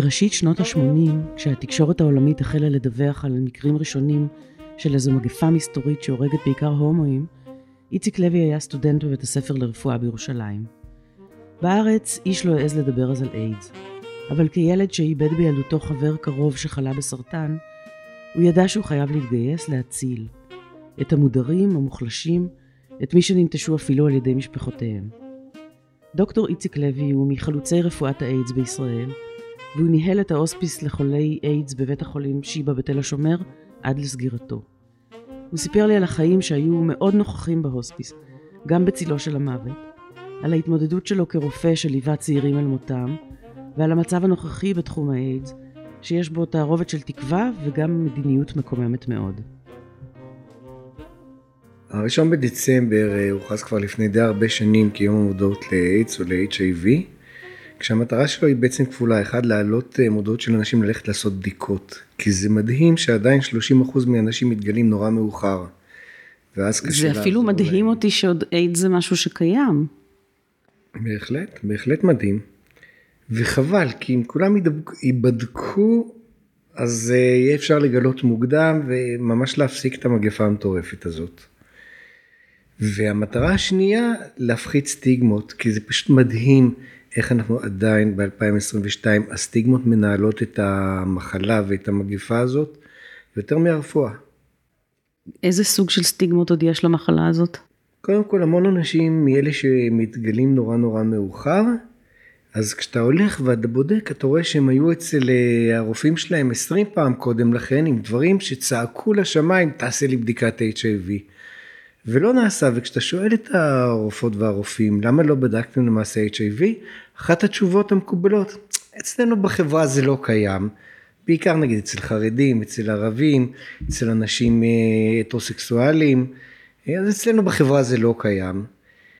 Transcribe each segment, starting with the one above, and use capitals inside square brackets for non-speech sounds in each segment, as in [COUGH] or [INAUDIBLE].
בראשית שנות ה-80, כשהתקשורת העולמית החלה לדווח על מקרים ראשונים של איזו מגפה מסתורית שהורגת בעיקר הומואים, איציק לוי היה סטודנט בבית הספר לרפואה בירושלים. בארץ איש לא העז לדבר אז על איידס, אבל כילד שאיבד בילדותו חבר קרוב שחלה בסרטן, הוא ידע שהוא חייב להתגייס להציל את המודרים, המוחלשים, את מי שננטשו אפילו על ידי משפחותיהם. דוקטור איציק לוי הוא מחלוצי רפואת האיידס בישראל, והוא ניהל את ההוספיס לחולי איידס בבית החולים שיבא בתל השומר עד לסגירתו. הוא סיפר לי על החיים שהיו מאוד נוכחים בהוספיס, גם בצילו של המוות, על ההתמודדות שלו כרופא שליווה צעירים אל מותם, ועל המצב הנוכחי בתחום האיידס, שיש בו תערובת של תקווה וגם מדיניות מקוממת מאוד. הראשון בדצמבר אה, הוכרז כבר לפני די הרבה שנים כיום המודעות לאיידס או ל-HIV, כשהמטרה שלו היא בעצם כפולה, אחד להעלות אה, מודעות של אנשים ללכת לעשות בדיקות, כי זה מדהים שעדיין 30% מהאנשים מתגלים נורא מאוחר. ואז קשה זה אפילו מדהים להם. אותי שעוד איידס זה משהו שקיים. בהחלט, בהחלט מדהים. וחבל, כי אם כולם ייבדקו, אז אה, יהיה אפשר לגלות מוקדם וממש להפסיק את המגפה המטורפת הזאת. והמטרה השנייה, להפחית סטיגמות, כי זה פשוט מדהים איך אנחנו עדיין ב-2022, הסטיגמות מנהלות את המחלה ואת המגפה הזאת יותר מהרפואה. איזה סוג של סטיגמות עוד יש למחלה הזאת? קודם כל, המון אנשים מאלה שמתגלים נורא נורא מאוחר, אז כשאתה הולך ואתה בודק, אתה רואה שהם היו אצל אה, הרופאים שלהם 20 פעם קודם לכן, עם דברים שצעקו לשמיים, תעשה לי בדיקת HIV. ולא נעשה, וכשאתה שואל את הרופאות והרופאים, למה לא בדקתם למעשה HIV, אחת התשובות המקובלות, אצלנו בחברה זה לא קיים, בעיקר נגיד אצל חרדים, אצל ערבים, אצל אנשים אה, הטרוסקסואלים, אז אצלנו בחברה זה לא קיים.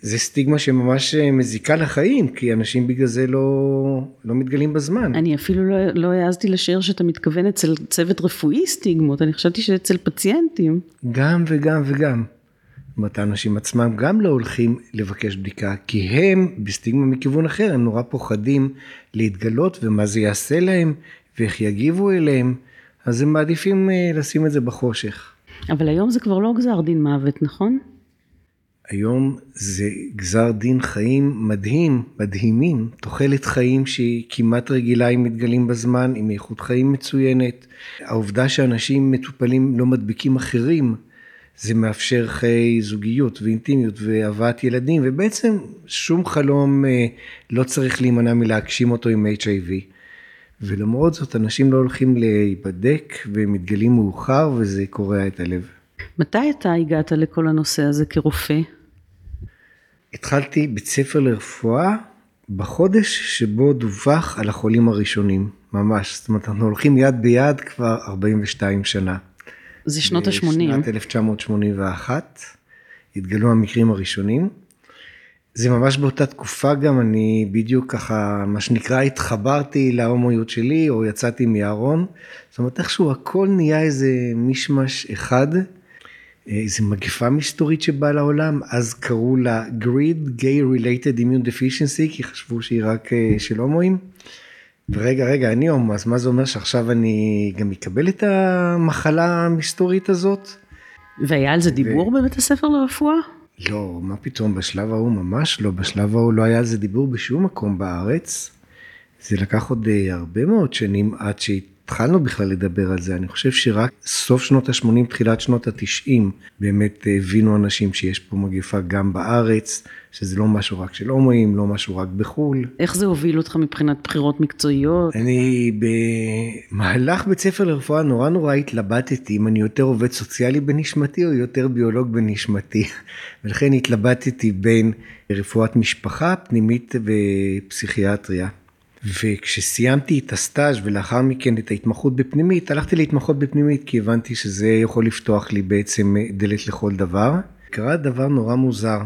זה סטיגמה שממש אה, מזיקה לחיים, כי אנשים בגלל זה לא, לא מתגלים בזמן. אני אפילו לא, לא העזתי לשער שאתה מתכוון אצל צוות רפואי סטיגמות, אני חשבתי שאצל פציינטים. גם וגם וגם. זאת האנשים עצמם גם לא הולכים לבקש בדיקה, כי הם בסטיגמה מכיוון אחר, הם נורא פוחדים להתגלות ומה זה יעשה להם ואיך יגיבו אליהם, אז הם מעדיפים אה, לשים את זה בחושך. אבל היום זה כבר לא גזר דין מוות, נכון? היום זה גזר דין חיים מדהים, מדהימים, תוחלת חיים שהיא כמעט רגילה אם מתגלים בזמן, עם איכות חיים מצוינת. העובדה שאנשים מטופלים לא מדביקים אחרים, זה מאפשר חיי זוגיות ואינטימיות והבאת ילדים, ובעצם שום חלום אה, לא צריך להימנע מלהגשים אותו עם HIV. ולמרות זאת אנשים לא הולכים להיבדק ומתגלים מאוחר וזה קורע את הלב. מתי אתה הגעת לכל הנושא הזה כרופא? התחלתי בית ספר לרפואה בחודש שבו דווח על החולים הראשונים, ממש. זאת אומרת, אנחנו הולכים יד ביד כבר 42 שנה. זה שנות ה-80. בשנת 1981 התגלו המקרים הראשונים. זה ממש באותה תקופה גם אני בדיוק ככה, מה שנקרא, התחברתי להומואיות שלי, או יצאתי מהארון. זאת אומרת, איכשהו הכל נהיה איזה מישמש אחד. איזה מגפה מסתורית שבאה לעולם, אז קראו לה Grid Gay Related Immune Deficiency, כי חשבו שהיא רק אה, של הומואים. ורגע, רגע, אני הומו, אז מה זה אומר שעכשיו אני גם אקבל את המחלה המסתורית הזאת? והיה על זה דיבור ו... בבית הספר לרפואה? לא, מה פתאום, בשלב ההוא ממש לא, בשלב ההוא לא היה על זה דיבור בשום מקום בארץ. זה לקח עוד אה, הרבה מאוד שנים עד שהיא התחלנו בכלל לדבר על זה, אני חושב שרק סוף שנות ה-80, תחילת שנות ה-90, באמת הבינו אנשים שיש פה מגפה גם בארץ, שזה לא משהו רק של הומואים, לא משהו רק בחו"ל. איך זה הוביל אותך מבחינת בחירות מקצועיות? אני במהלך בית ספר לרפואה נורא נורא התלבטתי אם אני יותר עובד סוציאלי בנשמתי או יותר ביולוג בנשמתי. [LAUGHS] ולכן התלבטתי בין רפואת משפחה, פנימית ופסיכיאטריה. וכשסיימתי את הסטאז' ולאחר מכן את ההתמחות בפנימית, הלכתי להתמחות בפנימית כי הבנתי שזה יכול לפתוח לי בעצם דלת לכל דבר. קרה דבר נורא מוזר.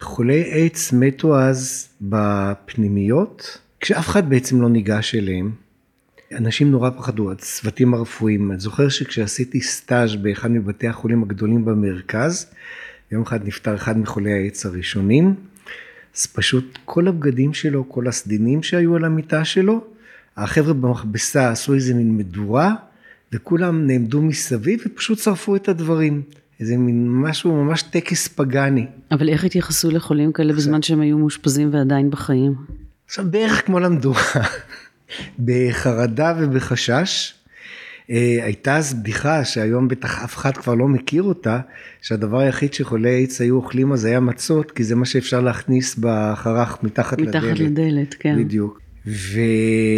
חולי איידס מתו אז בפנימיות, כשאף אחד בעצם לא ניגש אליהם. אנשים נורא פחדו, הצוותים הרפואיים. אני זוכר שכשעשיתי סטאז' באחד מבתי החולים הגדולים במרכז, יום אחד נפטר אחד מחולי האיידס הראשונים. אז פשוט כל הבגדים שלו, כל הסדינים שהיו על המיטה שלו, החבר'ה במכבסה עשו איזה מין מדורה, וכולם נעמדו מסביב ופשוט שרפו את הדברים. איזה מין משהו, ממש טקס פגאני. אבל איך התייחסו לחולים כאלה בזמן שהם היו מאושפזים ועדיין בחיים? עכשיו בערך כמו למדורה, בחרדה ובחשש. אה, הייתה אז בדיחה שהיום בטח אף אחד כבר לא מכיר אותה, שהדבר היחיד שחולי איידס היו אוכלים אז היה מצות, כי זה מה שאפשר להכניס בחרך מתחת, מתחת לדלת. מתחת לדלת, כן. בדיוק. ו...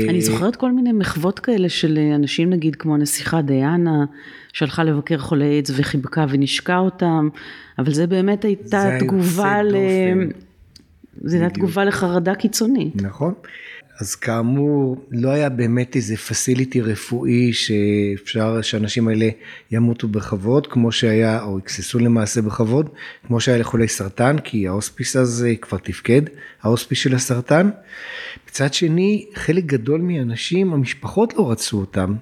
אני זוכרת כל מיני מחוות כאלה של אנשים נגיד כמו הנסיכה דיאנה, שהלכה לבקר חולי איידס וחיבקה ונשקה אותם, אבל זה באמת הייתה תגובה ל... זה הייתה תגובה לחרדה קיצונית. נכון. אז כאמור, לא היה באמת איזה פסיליטי רפואי שאפשר שהאנשים האלה ימותו בכבוד, כמו שהיה, או יקססו למעשה בכבוד, כמו שהיה לחולי סרטן, כי ההוספיס הזה כבר תפקד, ההוספיס של הסרטן. מצד שני, חלק גדול מהאנשים, המשפחות לא רצו אותם,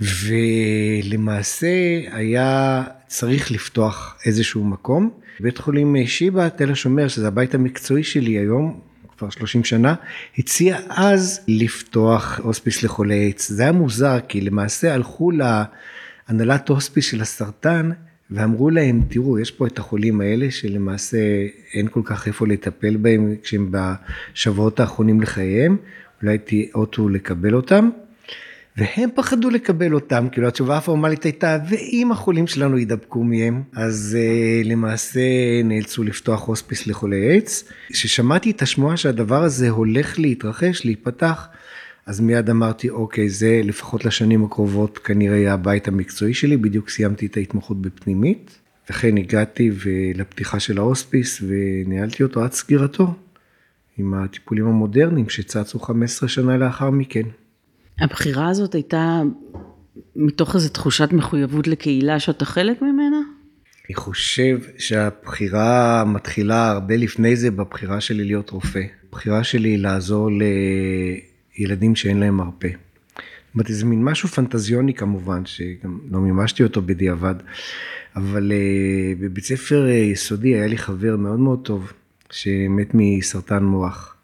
ולמעשה היה צריך לפתוח איזשהו מקום. בית חולים שיבא, תל השומר, שזה הבית המקצועי שלי היום, כבר 30 שנה, הציע אז לפתוח הוספיס לחולי איידס. זה היה מוזר, כי למעשה הלכו להנהלת הוספיס של הסרטן, ואמרו להם, תראו, יש פה את החולים האלה, שלמעשה אין כל כך איפה לטפל בהם כשהם בשבועות האחרונים לחייהם, אולי תיאותו לקבל אותם. והם פחדו לקבל אותם, כאילו התשובה הפורמלית הייתה, ואם החולים שלנו יידבקו מהם, אז uh, למעשה נאלצו לפתוח הוספיס לחולי איידס. כששמעתי את השמועה שהדבר הזה הולך להתרחש, להיפתח, אז מיד אמרתי, אוקיי, זה לפחות לשנים הקרובות כנראה יהיה הבית המקצועי שלי, בדיוק סיימתי את ההתמחות בפנימית, וכן הגעתי לפתיחה של ההוספיס וניהלתי אותו עד סגירתו, עם הטיפולים המודרניים שצצו 15 שנה לאחר מכן. הבחירה הזאת הייתה מתוך איזו תחושת מחויבות לקהילה שאתה חלק ממנה? אני חושב שהבחירה מתחילה הרבה לפני זה בבחירה שלי להיות רופא. הבחירה שלי היא לעזור לילדים שאין להם מרפא. זאת אומרת, זה מין משהו פנטזיוני כמובן, שגם לא מימשתי אותו בדיעבד, אבל uh, בבית ספר uh, יסודי היה לי חבר מאוד מאוד טוב, שמת מסרטן מוח.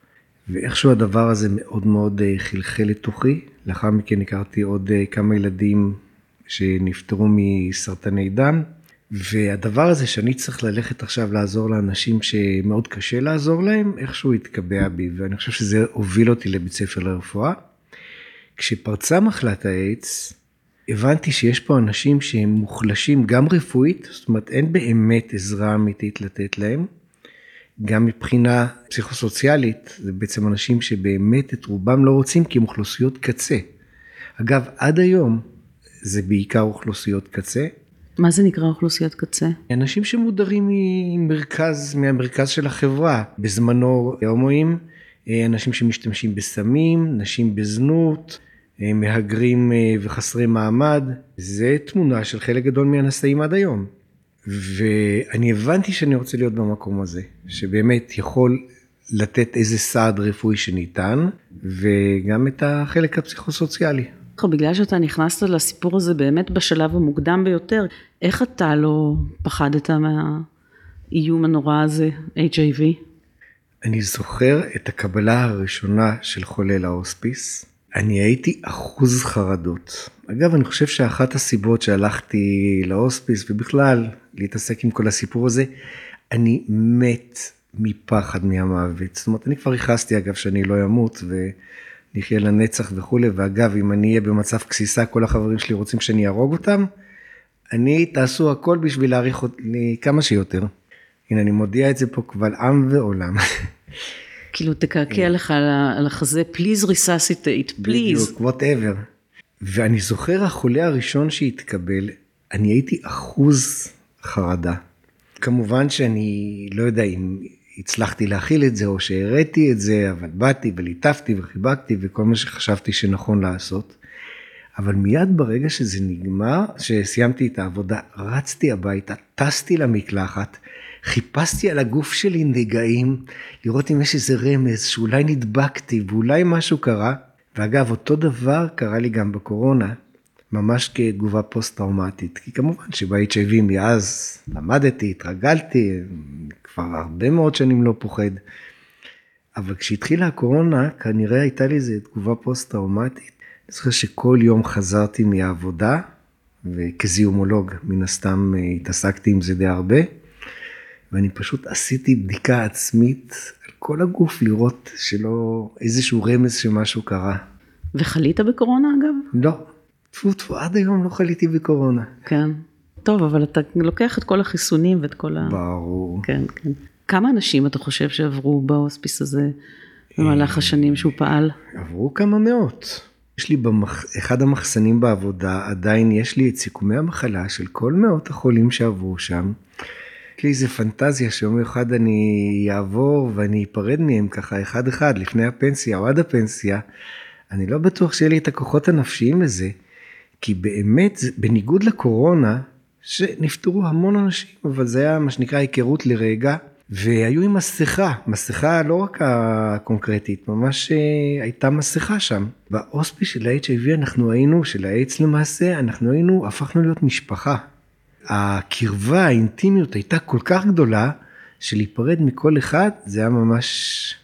ואיכשהו הדבר הזה מאוד מאוד uh, חלחל לתוכי, לאחר מכן הכרתי עוד אה, כמה ילדים שנפטרו מסרטני דם, והדבר הזה שאני צריך ללכת עכשיו לעזור לאנשים שמאוד קשה לעזור להם, איכשהו התקבע בי, ואני חושב שזה הוביל אותי לבית ספר לרפואה. כשפרצה מחלת האיידס, הבנתי שיש פה אנשים שהם מוחלשים גם רפואית, זאת אומרת אין באמת עזרה אמיתית לתת להם. גם מבחינה פסיכוסוציאלית, זה בעצם אנשים שבאמת את רובם לא רוצים כי הם אוכלוסיות קצה. אגב, עד היום זה בעיקר אוכלוסיות קצה. מה זה נקרא אוכלוסיות קצה? אנשים שמודרים ממרכז, מהמרכז של החברה. בזמנו הומואים, אנשים שמשתמשים בסמים, נשים בזנות, מהגרים וחסרי מעמד. זה תמונה של חלק גדול מהנשאים עד היום. ואני הבנתי שאני רוצה להיות במקום הזה, שבאמת יכול לתת איזה סעד רפואי שניתן, וגם את החלק הפסיכוסוציאלי. בגלל שאתה נכנסת לסיפור הזה באמת בשלב המוקדם ביותר, איך אתה לא פחדת מהאיום הנורא הזה, HIV? אני זוכר את הקבלה הראשונה של חולה להוספיס. אני הייתי אחוז חרדות. אגב, אני חושב שאחת הסיבות שהלכתי להוספיס ובכלל להתעסק עם כל הסיפור הזה, אני מת מפחד מהמוות. זאת אומרת, אני כבר הכרסתי אגב שאני לא אמות ונחיה לנצח וכולי, ואגב, אם אני אהיה במצב גסיסה, כל החברים שלי רוצים שאני אהרוג אותם, אני תעשו הכל בשביל להעריך אותי כמה שיותר. הנה, אני מודיע את זה פה קבל עם ועולם. [LAUGHS] כאילו תקעקע לך על החזה, please resuscitate, please. בדיוק, whatever. ואני זוכר החולה הראשון שהתקבל, אני הייתי אחוז חרדה. כמובן שאני לא יודע אם הצלחתי להכיל את זה או שהראיתי את זה, אבל באתי וליטפתי וחיבקתי וכל מה שחשבתי שנכון לעשות. אבל מיד ברגע שזה נגמר, שסיימתי את העבודה, רצתי הביתה, טסתי למקלחת, חיפשתי על הגוף שלי נגעים, לראות אם יש איזה רמז שאולי נדבקתי ואולי משהו קרה. ואגב, אותו דבר קרה לי גם בקורונה, ממש כתגובה פוסט-טראומטית. כי כמובן שב-HIV מאז למדתי, התרגלתי, כבר הרבה מאוד שנים לא פוחד. אבל כשהתחילה הקורונה, כנראה הייתה לי איזו תגובה פוסט-טראומטית. אני זוכר שכל יום חזרתי מהעבודה, וכזיהומולוג, מן הסתם אה, התעסקתי עם זה די הרבה, ואני פשוט עשיתי בדיקה עצמית על כל הגוף, לראות שלא, איזשהו רמז שמשהו קרה. וחלית בקורונה אגב? לא, טפו טפו, עד היום לא חליתי בקורונה. כן. טוב, אבל אתה לוקח את כל החיסונים ואת כל ה... ברור. כן, כן. כמה אנשים אתה חושב שעברו בהוספיס הזה במהלך השנים שהוא פעל? עברו כמה מאות. יש לי באחד המחסנים בעבודה, עדיין יש לי את סיכומי המחלה של כל מאות החולים שעברו שם. יש לי איזה פנטזיה שיום אחד אני אעבור ואני אפרד מהם ככה אחד אחד לפני הפנסיה או עד הפנסיה. אני לא בטוח שיהיה לי את הכוחות הנפשיים לזה, כי באמת, בניגוד לקורונה, שנפטרו המון אנשים, אבל זה היה מה שנקרא היכרות לרגע, והיו עם מסכה, מסכה לא רק הקונקרטית, ממש אה, הייתה מסכה שם. בהוספיס של ה-HIV אנחנו היינו, של האיידס למעשה, אנחנו היינו, הפכנו להיות משפחה. הקרבה, האינטימיות הייתה כל כך גדולה, שלהיפרד מכל אחד זה היה ממש...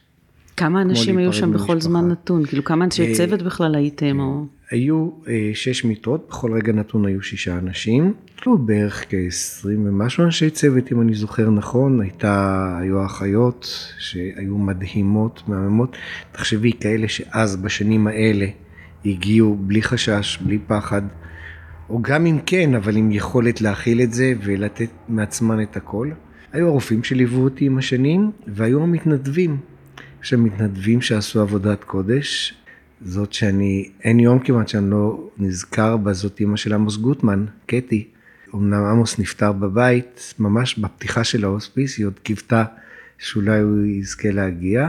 כמה אנשים היו שם בכל זמן נתון? כאילו כמה אנשי אה, צוות בכלל הייתם? או... היו אה, שש מיטות, בכל רגע נתון היו שישה אנשים. היו בערך כ-20 ומשהו אנשי צוות, אם אני זוכר נכון. הייתה, היו אחיות שהיו מדהימות, מהממות. תחשבי, כאלה שאז, בשנים האלה, הגיעו בלי חשש, בלי פחד. או גם אם כן, אבל עם יכולת להכיל את זה ולתת מעצמן את הכל. היו הרופאים שליוו אותי עם השנים, והיו המתנדבים. יש מתנדבים שעשו עבודת קודש, זאת שאני, אין יום כמעט שאני לא נזכר בה, זאת אימא של עמוס גוטמן, קטי. אמנם עמוס נפטר בבית, ממש בפתיחה של ההוספיס, היא עוד קיוותה שאולי הוא יזכה להגיע,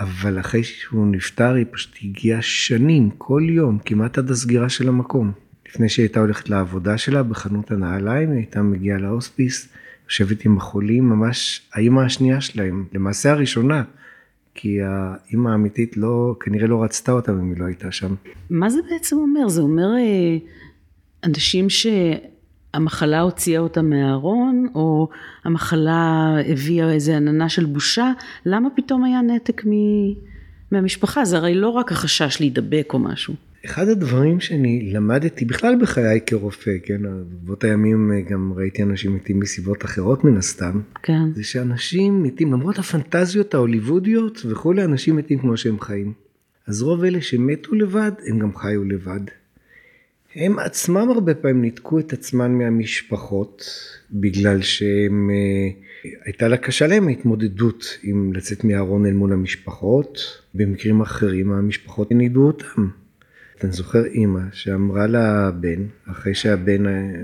אבל אחרי שהוא נפטר היא פשוט הגיעה שנים, כל יום, כמעט עד הסגירה של המקום. לפני שהיא הייתה הולכת לעבודה שלה בחנות הנעליים, היא הייתה מגיעה להוספיס, יושבת עם החולים, ממש האימא השנייה שלהם, למעשה הראשונה. כי האימא האמיתית לא, כנראה לא רצתה אותם אם היא לא הייתה שם. מה זה בעצם אומר? זה אומר אה, אנשים שהמחלה הוציאה אותם מהארון, או המחלה הביאה איזה עננה של בושה, למה פתאום היה נתק מ... מהמשפחה? זה הרי לא רק החשש להידבק או משהו. אחד הדברים שאני למדתי בכלל בחיי כרופא, כן, באותה הימים אה, גם ראיתי אנשים מתים מסיבות אחרות מן הסתם, כן. זה שאנשים מתים, למרות הפנטזיות ההוליוודיות וכולי, אנשים מתים כמו שהם חיים. אז רוב אלה שמתו לבד, הם גם חיו לבד. הם עצמם הרבה פעמים ניתקו את עצמם מהמשפחות, בגלל שהם, אה, הייתה לה קשה להם ההתמודדות עם לצאת מהארון אל מול המשפחות, במקרים אחרים המשפחות הנידו אותם. אני זוכר אימא שאמרה לבן, אחרי שהבן, אה,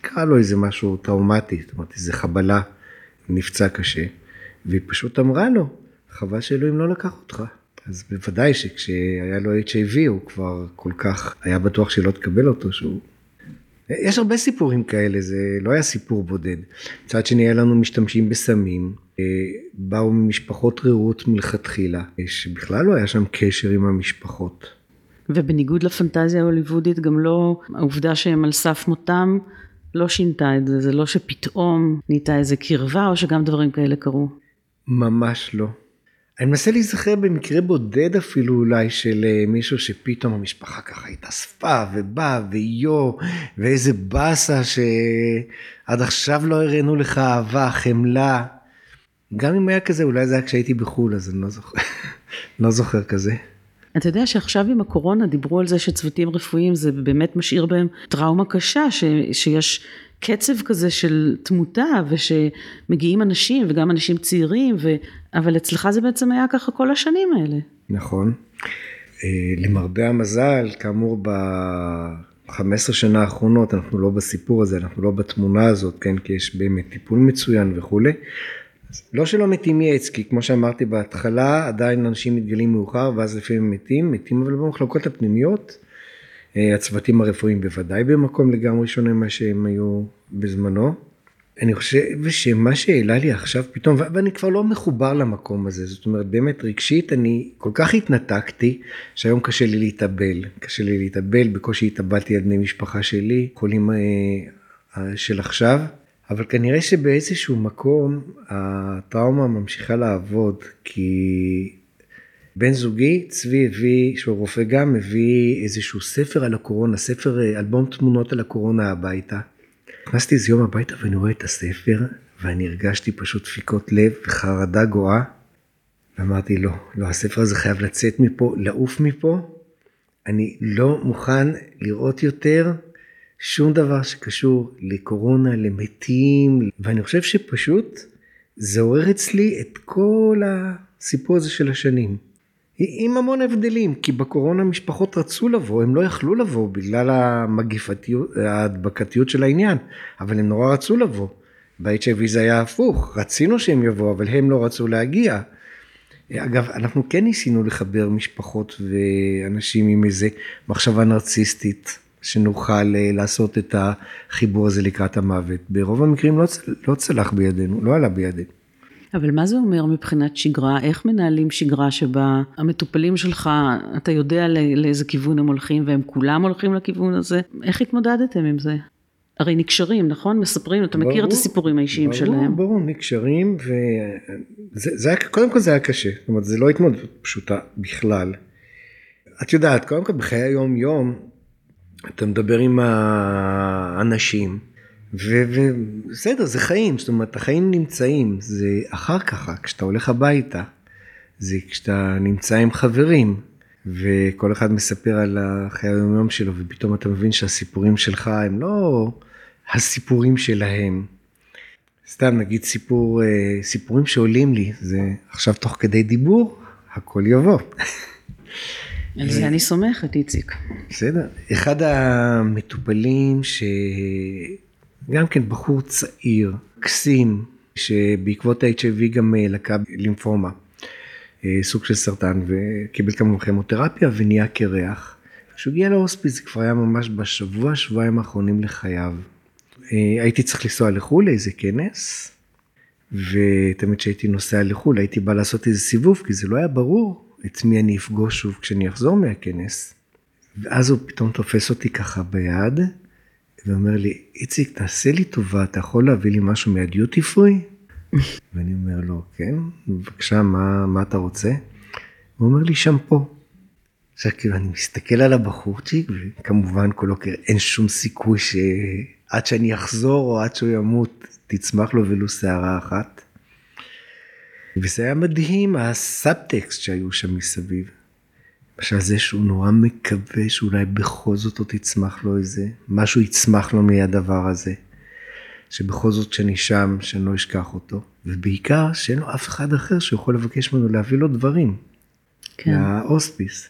קרה לו איזה משהו טראומטי, זאת אומרת איזה חבלה, נפצע קשה, והיא פשוט אמרה לו, חבל שאלוהים לא לקח אותך. אז בוודאי שכשהיה לו HIV הוא כבר כל כך היה בטוח שלא תקבל אותו, שהוא... יש הרבה סיפורים כאלה, זה לא היה סיפור בודד. מצד שני היה לנו משתמשים בסמים, אה, באו ממשפחות רעות מלכתחילה, שבכלל לא היה שם קשר עם המשפחות. ובניגוד לפנטזיה ההוליוודית, גם לא, העובדה שהם על סף מותם לא שינתה את זה, זה לא שפתאום נהייתה איזה קרבה, או שגם דברים כאלה קרו. ממש לא. אני מנסה להיזכר במקרה בודד אפילו אולי של אה, מישהו שפתאום המשפחה ככה התאספה ובא ויו ואיזה באסה שעד עכשיו לא הראינו לך אהבה, חמלה. גם אם היה כזה אולי זה היה כשהייתי בחו"ל אז אני לא זוכר, [LAUGHS] לא זוכר כזה. אתה יודע שעכשיו עם הקורונה דיברו על זה שצוותים רפואיים זה באמת משאיר בהם טראומה קשה, ש, שיש קצב כזה של תמותה ושמגיעים אנשים וגם אנשים צעירים, ו... אבל אצלך זה בעצם היה ככה כל השנים האלה. נכון. אה, למרבה המזל, כאמור ב-15 שנה האחרונות אנחנו לא בסיפור הזה, אנחנו לא בתמונה הזאת, כן, כי יש באמת טיפול מצוין וכולי. לא שלא מתים מאיידס, כי כמו שאמרתי בהתחלה, עדיין אנשים מתגלים מאוחר ואז לפעמים מתים, מתים אבל במחלקות הפנימיות. אה, הצוותים הרפואיים בוודאי במקום לגמרי שונה ממה שהם היו בזמנו. אני חושב שמה שהעלה לי עכשיו פתאום, ואני כבר לא מחובר למקום הזה, זאת אומרת באמת רגשית אני כל כך התנתקתי, שהיום קשה לי להתאבל, קשה לי להתאבל, בקושי התאבלתי על בני משפחה שלי, חולים אה, של עכשיו, אבל כנראה שבאיזשהו מקום הטראומה ממשיכה לעבוד, כי בן זוגי, צבי הביא, שהוא רופא גם, הביא איזשהו ספר על הקורונה, ספר, אלבום תמונות על הקורונה הביתה. נכנסתי איזה יום הביתה ואני רואה את הספר, ואני הרגשתי פשוט דפיקות לב וחרדה גואה. ואמרתי, לא, לא, הספר הזה חייב לצאת מפה, לעוף מפה. אני לא מוכן לראות יותר שום דבר שקשור לקורונה, למתים, ואני חושב שפשוט זה עורר אצלי את כל הסיפור הזה של השנים. עם המון הבדלים, כי בקורונה משפחות רצו לבוא, הם לא יכלו לבוא בגלל המגיפתיות, ההדבקתיות של העניין, אבל הם נורא רצו לבוא. ב-HIV זה היה הפוך, רצינו שהם יבואו, אבל הם לא רצו להגיע. אגב, אנחנו כן ניסינו לחבר משפחות ואנשים עם איזה מחשבה נרציסטית, שנוכל אה, לעשות את החיבור הזה לקראת המוות. ברוב המקרים לא, לא צלח בידינו, לא עלה בידינו. אבל מה זה אומר מבחינת שגרה? איך מנהלים שגרה שבה המטופלים שלך, אתה יודע לאיזה כיוון הם הולכים והם כולם הולכים לכיוון הזה? איך התמודדתם עם זה? הרי נקשרים, נכון? מספרים, אתה ברור, מכיר את הסיפורים האישיים ברור, שלהם. ברור, ברור, נקשרים, וקודם כל זה היה קשה, זאת אומרת, זה לא התמודדות פשוטה בכלל. את יודעת, קודם כל בחיי היום יום, אתה מדבר עם האנשים, ובסדר, זה חיים, זאת אומרת, החיים נמצאים, זה אחר כך, כשאתה הולך הביתה, זה כשאתה נמצא עם חברים, וכל אחד מספר על החיי היום יום שלו, ופתאום אתה מבין שהסיפורים שלך הם לא הסיפורים שלהם. סתם נגיד סיפור, אה, סיפורים שעולים לי, זה עכשיו תוך כדי דיבור, הכל יבוא. [LAUGHS] על זה אני סומכת, איציק. בסדר. אחד המטופלים שגם כן בחור צעיר, קסים, שבעקבות ה-HIV גם אה, לקה לימפומה, אה, סוג של סרטן, וקיבל כמובן כימותרפיה ונהיה קרח. כשהוא הגיע להוספיס זה כבר היה ממש בשבוע, שבועיים האחרונים לחייו. אה, הייתי צריך לנסוע לחו"ל לאיזה כנס, ותמיד כשהייתי נוסע לחו"ל הייתי בא לעשות איזה סיבוב, כי זה לא היה ברור את מי אני אפגוש שוב כשאני אחזור מהכנס. ואז הוא פתאום תופס אותי ככה ביד, ואומר לי, איציק, תעשה לי טובה, אתה יכול להביא לי משהו מהדיוטי פרי? [LAUGHS] ואני אומר לו, כן, בבקשה, מה, מה אתה רוצה? הוא אומר לי, שמפו. עכשיו, כאילו, אני מסתכל על הבחורצ'יק, וכמובן, כולו, אין שום סיכוי שעד שאני אחזור, או עד שהוא ימות, תצמח לו ולו שערה אחת. וזה היה מדהים, הסאבטקסט שהיו שם מסביב. למשל זה שהוא נורא מקווה שאולי בכל זאת עוד יצמח לו איזה, משהו יצמח לו מהדבר הזה. שבכל זאת שאני שם, שאני לא אשכח אותו. ובעיקר שאין לו אף אחד אחר שיכול לבקש ממנו להביא לו דברים. כן. מההוספיס.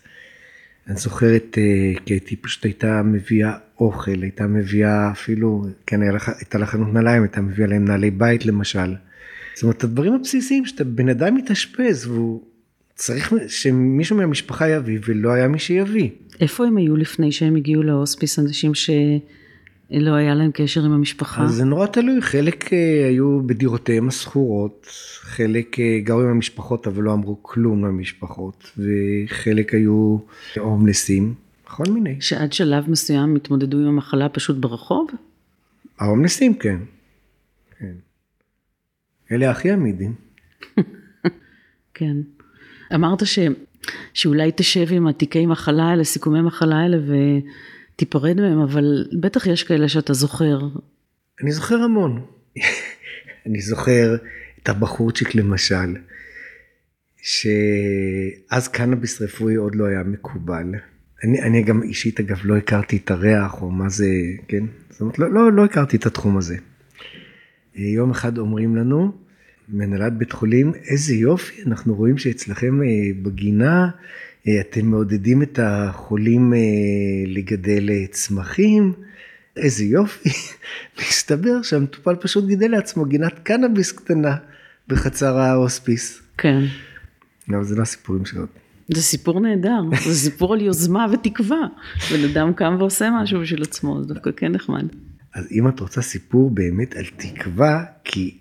אני זוכרת, אה, קטי פשוט הייתה מביאה אוכל, הייתה מביאה אפילו, כן, הייתה לה חנות נעליים, הייתה מביאה להם נעלי בית למשל. זאת אומרת, הדברים הבסיסיים שאתה בן אדם מתאשפז והוא צריך שמישהו מהמשפחה יביא ולא היה מי שיביא. איפה הם היו לפני שהם הגיעו להוספיס, אנשים שלא היה להם קשר עם המשפחה? אז זה נורא תלוי, חלק אה, היו בדירותיהם הסחורות, חלק אה, גרו עם המשפחות אבל לא אמרו כלום למשפחות, וחלק היו הומלסים, כל מיני. שעד שלב מסוים התמודדו עם המחלה פשוט ברחוב? ההומלסים. כן. אלה הכי עמידים. [LAUGHS] כן. אמרת ש... שאולי תשב עם התיקי מחלה האלה, סיכומי מחלה האלה ותיפרד מהם, אבל בטח יש כאלה שאתה זוכר. אני זוכר המון. [LAUGHS] אני זוכר את הבחורצ'יק למשל, שאז קנאביס רפואי עוד לא היה מקובל. אני, אני גם אישית אגב לא הכרתי את הריח או מה זה, כן? זאת אומרת, לא, לא, לא הכרתי את התחום הזה. יום אחד אומרים לנו, מהנהלת בית חולים, איזה יופי, אנחנו רואים שאצלכם אה, בגינה אה, אתם מעודדים את החולים אה, לגדל צמחים, איזה יופי. [LAUGHS] מסתבר שהמטופל פשוט גידל לעצמו גינת קנאביס קטנה בחצר ההוספיס. כן. אבל זה לא הסיפורים שלו. זה סיפור נהדר, זה סיפור על יוזמה ותקווה. בן אדם קם ועושה משהו בשביל עצמו, זה דווקא כן נחמד. אז אם את רוצה סיפור באמת על תקווה, כי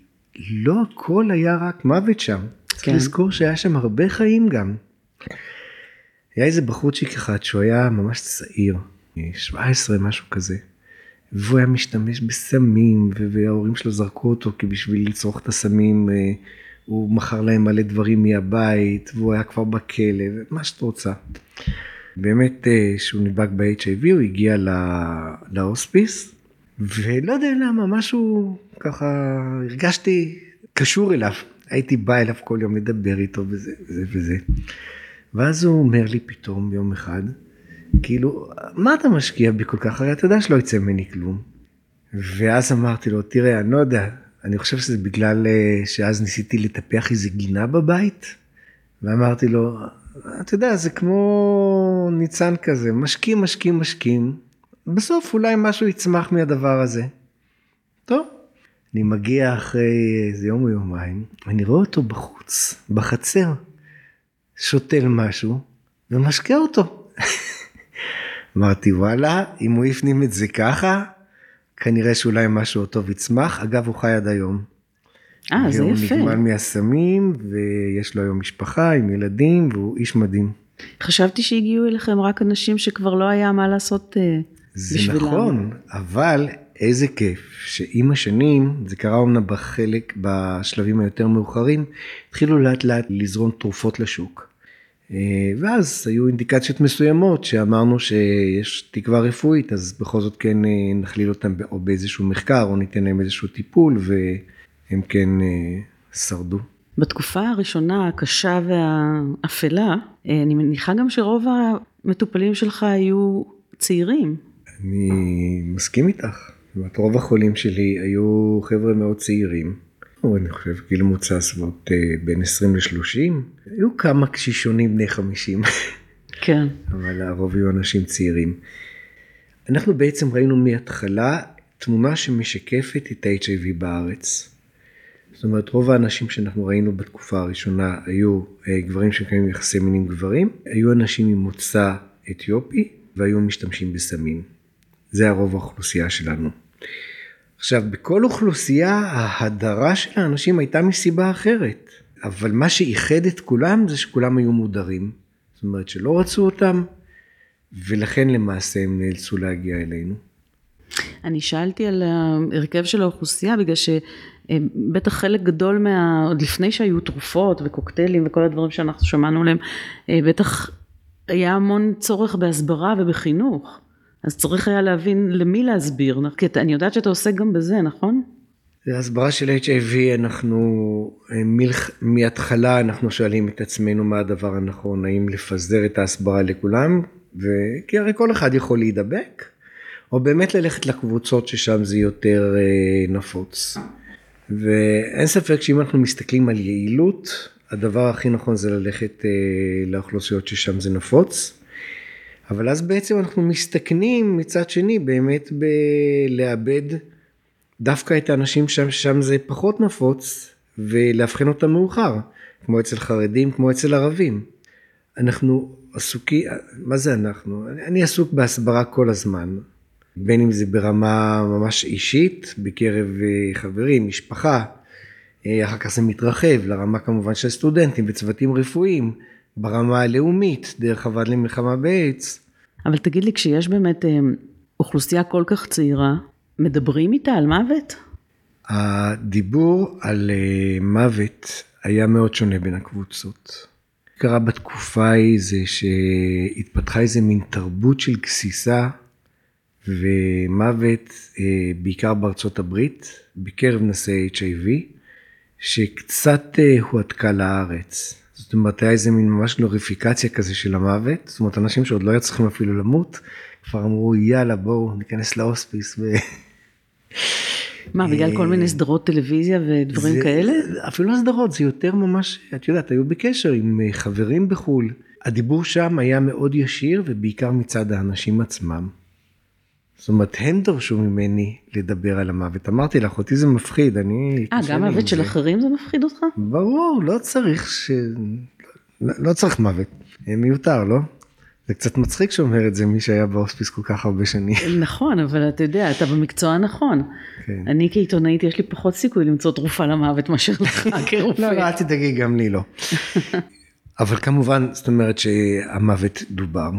לא הכל היה רק מוות שם. כן. צריך לזכור שהיה שם הרבה חיים גם. היה איזה בחורצ'יק אחד שהוא היה ממש צעיר, 17 משהו כזה. והוא היה משתמש בסמים, וההורים שלו זרקו אותו כי בשביל לצרוך את הסמים אה, הוא מכר להם מלא דברים מהבית, והוא היה כבר בכלא, מה שאת רוצה. באמת, כשהוא נדבק ב-HIV הוא הגיע להוספיס, ולא יודע למה, משהו ככה, הרגשתי קשור אליו. הייתי בא אליו כל יום לדבר איתו וזה וזה וזה. ואז הוא אומר לי פתאום יום אחד, כאילו, מה אתה משקיע בי כל כך? הרי אתה יודע שלא יצא ממני כלום. ואז אמרתי לו, תראה, אני לא יודע, אני חושב שזה בגלל אה, שאז ניסיתי לטפח איזה גינה בבית, ואמרתי לו, אתה יודע, זה כמו ניצן כזה, משקים, משקים, משקים, בסוף אולי משהו יצמח מהדבר הזה. טוב, אני מגיע אחרי איזה יום או יומיים, אני רואה אותו בחוץ, בחצר, שותל משהו ומשקה אותו. [LAUGHS] אמרתי וואלה, אם הוא הפנים את זה ככה, כנראה שאולי משהו טוב יצמח. אגב, הוא חי עד היום. אה, זה יפה. הוא נגמל מהסמים, ויש לו היום משפחה עם ילדים, והוא איש מדהים. חשבתי שהגיעו אליכם רק אנשים שכבר לא היה מה לעשות אה, בשבילם. זה נכון, אבל איזה כיף שעם השנים, זה קרה אומנם בחלק, בשלבים היותר מאוחרים, התחילו לאט לאט לזרום תרופות לשוק. אה, ואז היו אינדיקציות מסוימות שאמרנו שיש תקווה רפואית, אז בכל זאת כן אה, נכליל אותם או באיזשהו מחקר או ניתן להם איזשהו טיפול והם כן אה, שרדו. בתקופה הראשונה הקשה והאפלה, אני מניחה גם שרוב המטופלים שלך היו צעירים. אני מסכים איתך. זאת אומרת, רוב החולים שלי היו חבר'ה מאוד צעירים. אני חושב גיל מוצע סביבות אה, בין 20 ל-30. היו כמה קשישונים בני 50. כן. [LAUGHS] אבל הרוב היו אנשים צעירים. אנחנו בעצם ראינו מההתחלה תמונה שמשקפת את ה-HIV בארץ. זאת אומרת, רוב האנשים שאנחנו ראינו בתקופה הראשונה היו אה, גברים שמקיימים יחסי מין עם גברים, היו אנשים עם מוצא אתיופי והיו משתמשים בסמים. זה הרוב האוכלוסייה שלנו. עכשיו, בכל אוכלוסייה ההדרה של האנשים הייתה מסיבה אחרת, אבל מה שאיחד את כולם זה שכולם היו מודרים. זאת אומרת שלא רצו אותם, ולכן למעשה הם נאלצו להגיע אלינו. אני שאלתי על ההרכב של האוכלוסייה בגלל שבטח חלק גדול מה... עוד לפני שהיו תרופות וקוקטיילים וכל הדברים שאנחנו שמענו עליהם, בטח היה המון צורך בהסברה ובחינוך. אז צריך היה להבין למי להסביר, כי אני יודעת שאתה עוסק גם בזה, נכון? הסברה של HIV, אנחנו אה, מלח, מההתחלה אנחנו שואלים את עצמנו מה הדבר הנכון, האם לפזר את ההסברה לכולם, כי הרי כל אחד יכול להידבק, או באמת ללכת לקבוצות ששם זה יותר אה, נפוץ. ואין ספק שאם אנחנו מסתכלים על יעילות, הדבר הכי נכון זה ללכת אה, לאוכלוסיות ששם זה נפוץ. אבל אז בעצם אנחנו מסתכנים מצד שני באמת בלאבד דווקא את האנשים שם, שם זה פחות נפוץ ולאבחן אותם מאוחר, כמו אצל חרדים, כמו אצל ערבים. אנחנו עסוקים, מה זה אנחנו? אני עסוק בהסברה כל הזמן, בין אם זה ברמה ממש אישית, בקרב אה, חברים, משפחה, אה, אחר כך זה מתרחב לרמה כמובן של סטודנטים וצוותים רפואיים, ברמה הלאומית, דרך הוועד למלחמה באיידס. אבל תגיד לי, כשיש באמת אה, אוכלוסייה כל כך צעירה, מדברים איתה על מוות? הדיבור על אה, מוות היה מאוד שונה בין הקבוצות. קרה בתקופה ההיא זה שהתפתחה איזה מין תרבות של גסיסה ומוות, אה, בעיקר בארצות הברית, בקרב נשאי HIV, שקצת הועתקה לארץ. זאת אומרת, היה איזה מין ממש גלוריפיקציה כזה של המוות, זאת אומרת, אנשים שעוד לא היו צריכים אפילו למות, כבר אמרו, יאללה, בואו ניכנס להוספיס. ו... מה, בגלל כל מיני סדרות טלוויזיה ודברים זה, כאלה? אפילו לא סדרות, זה יותר ממש, את יודעת, היו בקשר עם אה, חברים בחו"ל. הדיבור שם היה מאוד ישיר, ובעיקר מצד האנשים עצמם. זאת אומרת, הם דרשו ממני לדבר על המוות. אמרתי לך, אותי זה מפחיד, אני... אה, גם מוות של אחרים זה מפחיד אותך? ברור, לא צריך ש... לא, לא צריך מוות, מיותר, לא? זה קצת מצחיק שאומר את זה מי שהיה בהוספיס כל כך הרבה שנים. [LAUGHS] נכון, אבל אתה יודע, אתה במקצוע הנכון. כן. אני כעיתונאית, יש לי פחות סיכוי למצוא תרופה למוות מאשר לך [LAUGHS] כרופא. לא, לא, אל תדאגי, גם לי לא. [LAUGHS] אבל כמובן, זאת אומרת שהמוות דובר.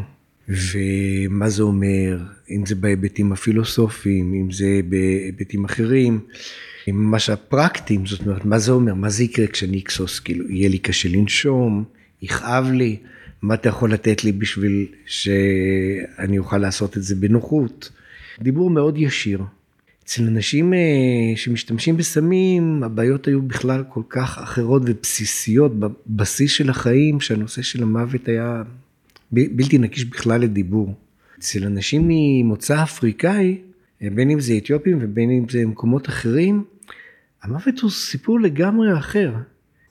ומה זה אומר, אם זה בהיבטים הפילוסופיים, אם זה בהיבטים אחרים, ממש הפרקטיים, זאת אומרת, מה זה אומר, מה זה יקרה כשאני אכסוס, כאילו, יהיה לי קשה לנשום, יכאב לי, מה אתה יכול לתת לי בשביל שאני אוכל לעשות את זה בנוחות. דיבור מאוד ישיר. אצל אנשים אה, שמשתמשים בסמים, הבעיות היו בכלל כל כך אחרות ובסיסיות בבסיס של החיים, שהנושא של המוות היה בלתי נקיש בכלל לדיבור. אצל אנשים ממוצא אפריקאי, אה, בין אם זה אתיופים ובין אם זה מקומות אחרים, המוות הוא סיפור לגמרי אחר.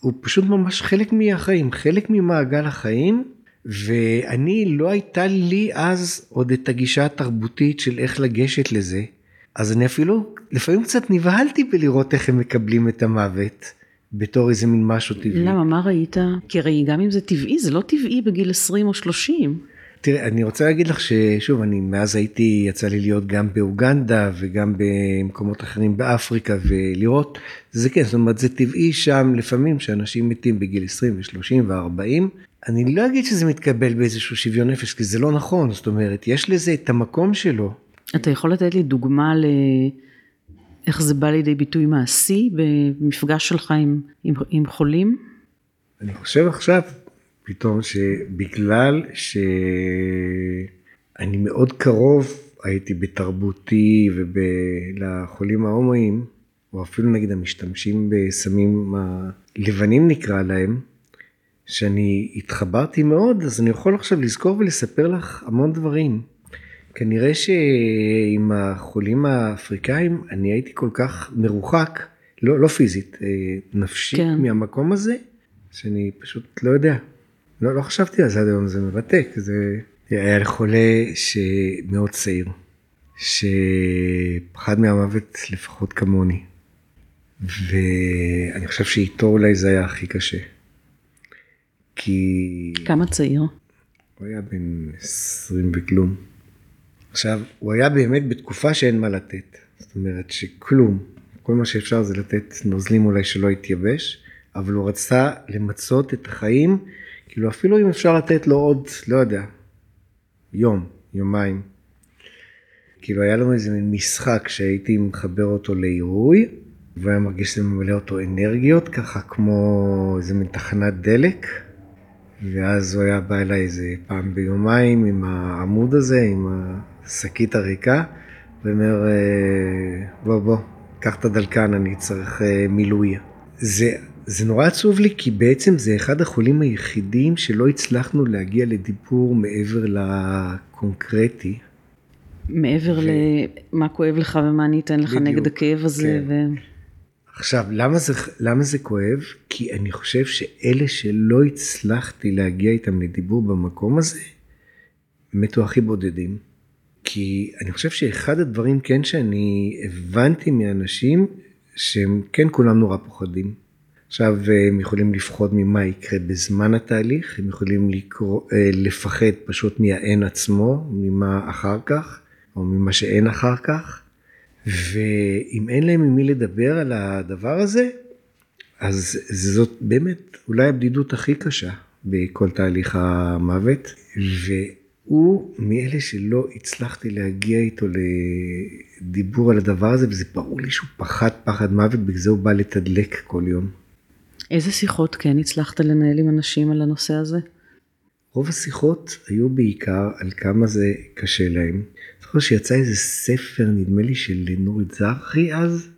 הוא פשוט ממש חלק מהחיים, חלק ממעגל החיים, ואני, לא הייתה לי אז עוד את הגישה התרבותית של איך לגשת לזה. אז אני אפילו לפעמים קצת נבהלתי בלראות איך הם מקבלים את המוות. בתור איזה מין משהו טבעי. למה, מה ראית? כי הרי גם אם זה טבעי, זה לא טבעי בגיל 20 או 30. תראה, אני רוצה להגיד לך ששוב, אני מאז הייתי, יצא לי להיות גם באוגנדה וגם במקומות אחרים באפריקה ולראות, זה כן, זאת אומרת, זה טבעי שם לפעמים שאנשים מתים בגיל 20 ו-30 ו-40. אני לא אגיד שזה מתקבל באיזשהו שוויון נפש, כי זה לא נכון, זאת אומרת, יש לזה את המקום שלו. אתה יכול לתת לי דוגמה ל... איך זה בא לידי ביטוי מעשי במפגש שלך עם, עם, עם חולים? אני חושב עכשיו פתאום שבגלל שאני מאוד קרוב הייתי בתרבותי ולחולים ההומואים, או אפילו נגיד המשתמשים בסמים הלבנים נקרא להם, שאני התחברתי מאוד, אז אני יכול עכשיו לזכור ולספר לך המון דברים. כנראה שעם החולים האפריקאים אני הייתי כל כך מרוחק, לא, לא פיזית, אה, נפשית כן. מהמקום הזה, שאני פשוט לא יודע. לא, לא חשבתי על זה עד היום, זה מרתק, זה היה לחולה שמאוד צעיר, שפחד מהמוות לפחות כמוני. ואני חושב שאיתו אולי זה היה הכי קשה. כי... כמה צעיר? הוא היה בן 20 וכלום. עכשיו, הוא היה באמת בתקופה שאין מה לתת. זאת אומרת שכלום, כל מה שאפשר זה לתת נוזלים אולי שלא יתייבש, אבל הוא רצה למצות את החיים, כאילו אפילו אם אפשר לתת לו עוד, לא יודע, יום, יומיים. כאילו היה לנו איזה מין משחק שהייתי מחבר אותו לעירוי, והיה מרגיש שזה ממלא אותו אנרגיות, ככה כמו איזה מין תחנת דלק. ואז הוא היה בא אליי איזה פעם ביומיים עם העמוד הזה, עם השקית הריקה, ואומר, אה, בוא בוא, קח את הדלקן, אני צריך אה, מילוי. זה, זה נורא עצוב לי, כי בעצם זה אחד החולים היחידים שלא הצלחנו להגיע לדיבור מעבר לקונקרטי. מעבר ו... למה כואב לך ומה אני אתן לך בדיוק, נגד הכאב הזה. כן. ו... עכשיו, למה זה, למה זה כואב? כי אני חושב שאלה שלא הצלחתי להגיע איתם לדיבור במקום הזה, מתו הכי בודדים. כי אני חושב שאחד הדברים כן שאני הבנתי מאנשים, שהם כן כולם נורא פוחדים. עכשיו הם יכולים לפחוד ממה יקרה בזמן התהליך, הם יכולים לקרוא, אה, לפחד פשוט מהאין עצמו, ממה אחר כך, או ממה שאין אחר כך. ואם אין להם עם מי לדבר על הדבר הזה, אז זאת באמת אולי הבדידות הכי קשה בכל תהליך המוות. והוא מאלה שלא הצלחתי להגיע איתו לדיבור על הדבר הזה, וזה ברור לי שהוא פחד פחד מוות, בגלל זה הוא בא לתדלק כל יום. איזה שיחות כן הצלחת לנהל עם אנשים על הנושא הזה? רוב השיחות היו בעיקר על כמה זה קשה להם. זוכר שיצא איזה ספר, נדמה לי, של נורית זרחי אז?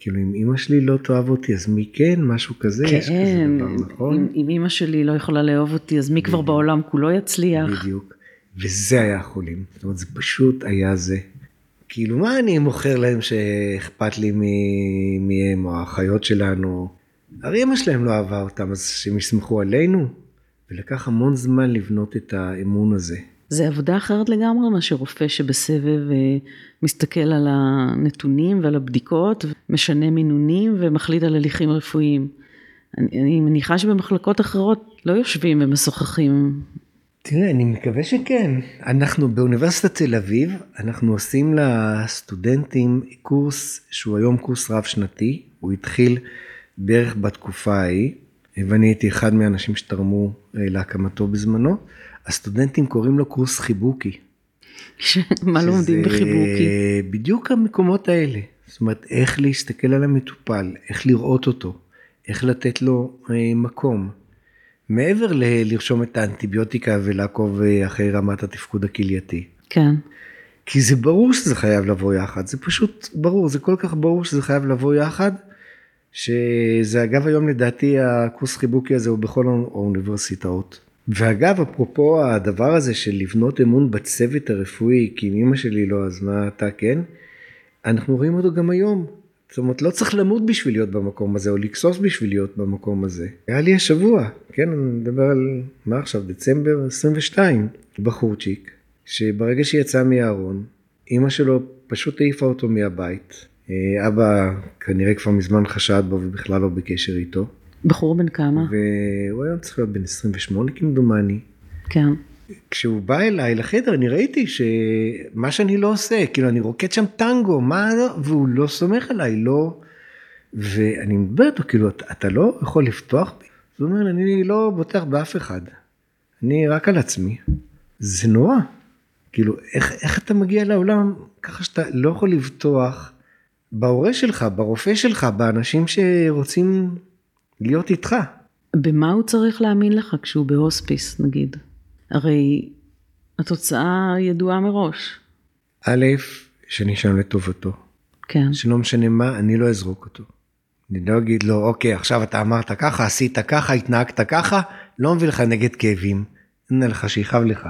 כאילו, אם אימא שלי לא תאהב אותי, אז מי כן? משהו כזה? כן, יש כזה דבר, נכון? אם, אם אימא שלי לא יכולה לאהוב אותי, אז מי כבר בעולם כולו יצליח? בדיוק. וזה היה החולים. זאת אומרת, זה פשוט היה זה. כאילו, מה אני מוכר להם שאכפת לי מהם, או האחיות שלנו? הרי אמא שלהם לא אהבה אותם, אז שהם יסמכו עלינו. ולקח המון זמן לבנות את האמון הזה. זה עבודה אחרת לגמרי מאשר רופא שבסבב אה, מסתכל על הנתונים ועל הבדיקות, משנה מינונים ומחליט על הליכים רפואיים. אני, אני מניחה שבמחלקות אחרות לא יושבים ומשוחחים. תראה, אני מקווה שכן. אנחנו באוניברסיטת תל אביב, אנחנו עושים לסטודנטים קורס שהוא היום קורס רב שנתי, הוא התחיל בערך בתקופה ההיא, ואני הייתי אחד מהאנשים שתרמו אה, להקמתו בזמנו. הסטודנטים קוראים לו קורס חיבוקי. [LAUGHS] מה לומדים בחיבוקי? בדיוק המקומות האלה. זאת אומרת, איך להסתכל על המטופל, איך לראות אותו, איך לתת לו אה, מקום. מעבר ללרשום את האנטיביוטיקה ולעקוב אה, אחרי רמת התפקוד הכלייתי. כן. כי זה ברור שזה חייב לבוא יחד, זה פשוט ברור, זה כל כך ברור שזה חייב לבוא יחד, שזה אגב היום לדעתי הקורס חיבוקי הזה הוא בכל האוניברסיטאות. ואגב, אפרופו הדבר הזה של לבנות אמון בצוות הרפואי, כי אם אמא שלי לא, אז מה אתה כן? אנחנו רואים אותו גם היום. זאת אומרת, לא צריך למות בשביל להיות במקום הזה, או לגסוס בשביל להיות במקום הזה. היה לי השבוע, כן, אני מדבר על, מה עכשיו, דצמבר 22, בחורצ'יק, שברגע שיצא מהארון, אימא שלו פשוט העיפה אותו מהבית. אה, אבא כנראה כבר מזמן חשד בו ובכלל לא בקשר איתו. בחור בן כמה? והוא היום צריך להיות בן 28 כמדומני. כן. כשהוא בא אליי לחדר אני ראיתי שמה שאני לא עושה, כאילו אני רוקד שם טנגו, מה לא, והוא לא סומך עליי, לא. ואני מדבר איתו, כאילו, אתה, לא יכול לפתוח בי? הוא אומר, אני לא בוטח באף אחד, אני רק על עצמי. זה נורא. כאילו, איך, איך אתה מגיע לעולם ככה שאתה לא יכול לבטוח בהורה שלך, ברופא שלך, באנשים שרוצים להיות איתך. במה הוא צריך להאמין לך כשהוא בהוספיס, נגיד? הרי התוצאה ידועה מראש. א', שאני שם לטובתו. כן. שלא משנה מה, אני לא אזרוק אותו. אני לא אגיד לו, אוקיי, עכשיו אתה אמרת ככה, עשית ככה, התנהגת ככה, לא מביא לך נגד כאבים. הנה לך שיכאב לך.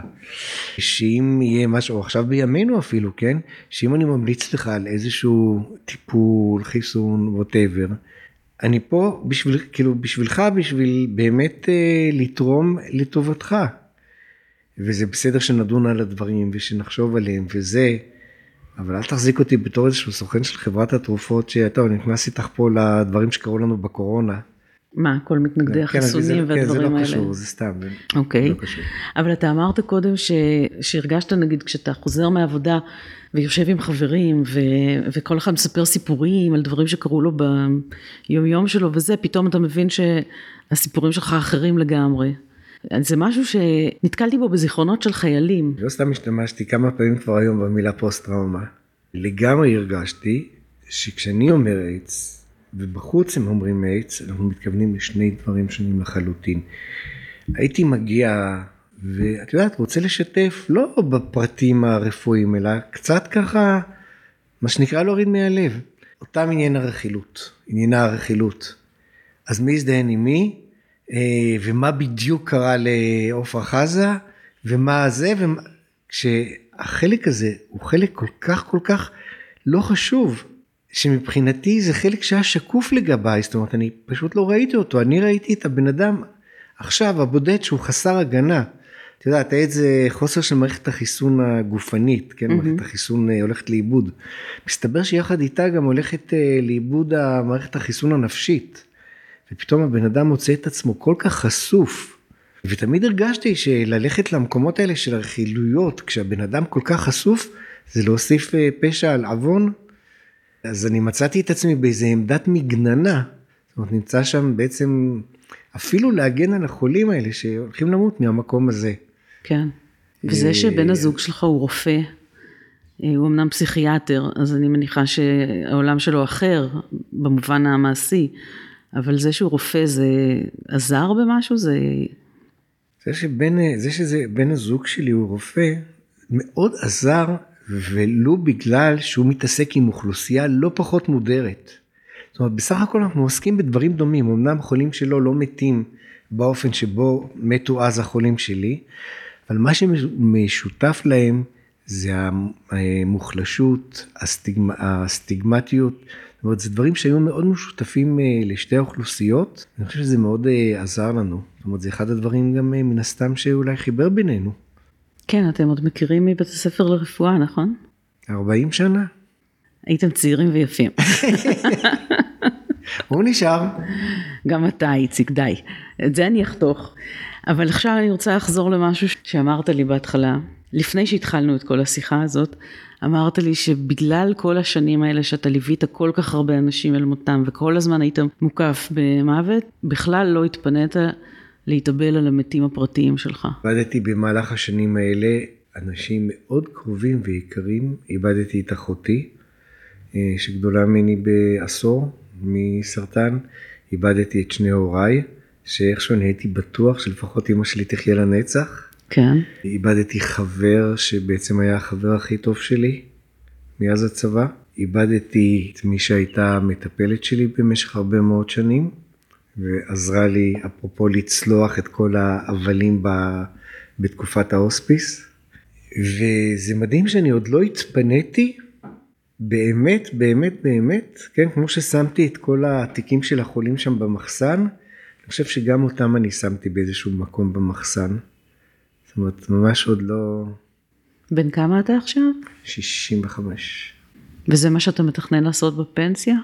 שאם יהיה משהו, עכשיו בימינו אפילו, כן? שאם אני ממליץ לך על איזשהו טיפול, חיסון, ווטאבר, אני פה בשביל, כאילו, בשבילך, בשביל באמת אה, לתרום לטובתך. וזה בסדר שנדון על הדברים ושנחשוב עליהם וזה, אבל אל תחזיק אותי בתור איזשהו סוכן של חברת התרופות שאתה נכנס איתך פה לדברים שקרו לנו בקורונה. מה, כל מתנגדי כן, החיסונים כן, והדברים האלה? כן, זה לא קשור, זה סתם. אוקיי. לא קשור. אבל אתה אמרת קודם ש... שהרגשת נגיד כשאתה חוזר מהעבודה ויושב עם חברים ו... וכל אחד מספר סיפורים על דברים שקרו לו ביום יום שלו וזה, פתאום אתה מבין שהסיפורים שלך אחרים לגמרי. זה משהו שנתקלתי בו בזיכרונות של חיילים. לא סתם השתמשתי כמה פעמים כבר היום במילה פוסט טראומה. לגמרי הרגשתי שכשאני אומר איידס, ובחוץ הם אומרים איידס, אנחנו מתכוונים לשני דברים שונים לחלוטין. הייתי מגיע, ואת יודעת, רוצה לשתף לא בפרטים הרפואיים, אלא קצת ככה, מה שנקרא להוריד מהלב. אותם עניין הרכילות, עניינה הרכילות. אז מי יזדיין עם מי? אה, ומה בדיוק קרה לעופרה חזה, ומה זה, כשהחלק הזה הוא חלק כל כך כל כך לא חשוב, שמבחינתי זה חלק שהיה שקוף לגביי, זאת אומרת, אני פשוט לא ראיתי אותו, אני ראיתי את הבן אדם עכשיו, הבודד שהוא חסר הגנה. את יודעת, היה איזה חוסר של מערכת החיסון הגופנית, כן, mm-hmm. מערכת החיסון אה, הולכת לאיבוד. מסתבר שיחד איתה גם הולכת אה, לאיבוד מערכת החיסון הנפשית. ופתאום הבן אדם מוצא את עצמו כל כך חשוף. ותמיד הרגשתי שללכת למקומות האלה של הרכילויות, כשהבן אדם כל כך חשוף, זה להוסיף אה, פשע על עוון. אז אני מצאתי את עצמי באיזה עמדת מגננה. זאת אומרת, נמצא שם בעצם אפילו להגן על החולים האלה שהולכים למות מהמקום הזה. כן. וזה אה, שבן הזוג שלך הוא רופא, אה, הוא אמנם פסיכיאטר, אז אני מניחה שהעולם שלו אחר במובן המעשי, אבל זה שהוא רופא זה עזר במשהו? זה... זה שבן, זה שזה בן הזוג שלי הוא רופא, מאוד עזר, ולו בגלל שהוא מתעסק עם אוכלוסייה לא פחות מודרת. זאת אומרת, בסך הכל אנחנו עוסקים בדברים דומים, אמנם החולים שלו לא מתים באופן שבו מתו אז החולים שלי, אבל מה שמשותף להם זה המוחלשות, הסטיגמ... הסטיגמטיות, זאת אומרת, זה דברים שהיו מאוד משותפים אה, לשתי האוכלוסיות, אני חושב שזה מאוד אה, עזר לנו. זאת אומרת, זה אחד הדברים גם אה, מן הסתם שאולי חיבר בינינו. כן, אתם עוד מכירים מבית הספר לרפואה, נכון? 40 שנה. הייתם צעירים ויפים. [LAUGHS] הוא נשאר. גם אתה, איציק, די. את זה אני אחתוך. אבל עכשיו אני רוצה לחזור למשהו שאמרת לי בהתחלה, לפני שהתחלנו את כל השיחה הזאת, אמרת לי שבגלל כל השנים האלה שאתה ליווית כל כך הרבה אנשים אל מותם וכל הזמן היית מוקף במוות, בכלל לא התפנית להתאבל על המתים הפרטיים שלך? איבדתי במהלך השנים האלה אנשים מאוד קרובים ויקרים. איבדתי את אחותי, אה, שגדולה ממני בעשור מסרטן. איבדתי את שני הוריי, שאיכשהו אני הייתי בטוח שלפחות אמא שלי תחיה לנצח. כן. איבדתי חבר שבעצם היה החבר הכי טוב שלי מאז הצבא. איבדתי את מי שהייתה המטפלת שלי במשך הרבה מאוד שנים, ועזרה לי, אפרופו לצלוח את כל ההבלים ב, בתקופת ההוספיס. וזה מדהים שאני עוד לא התפניתי, באמת, באמת, באמת, כן, כמו ששמתי את כל התיקים של החולים שם במחסן, אני חושב שגם אותם אני שמתי באיזשהו מקום במחסן. זאת אומרת, ממש עוד לא... בן כמה אתה עכשיו? 65. וזה מה שאתה מתכנן לעשות בפנסיה?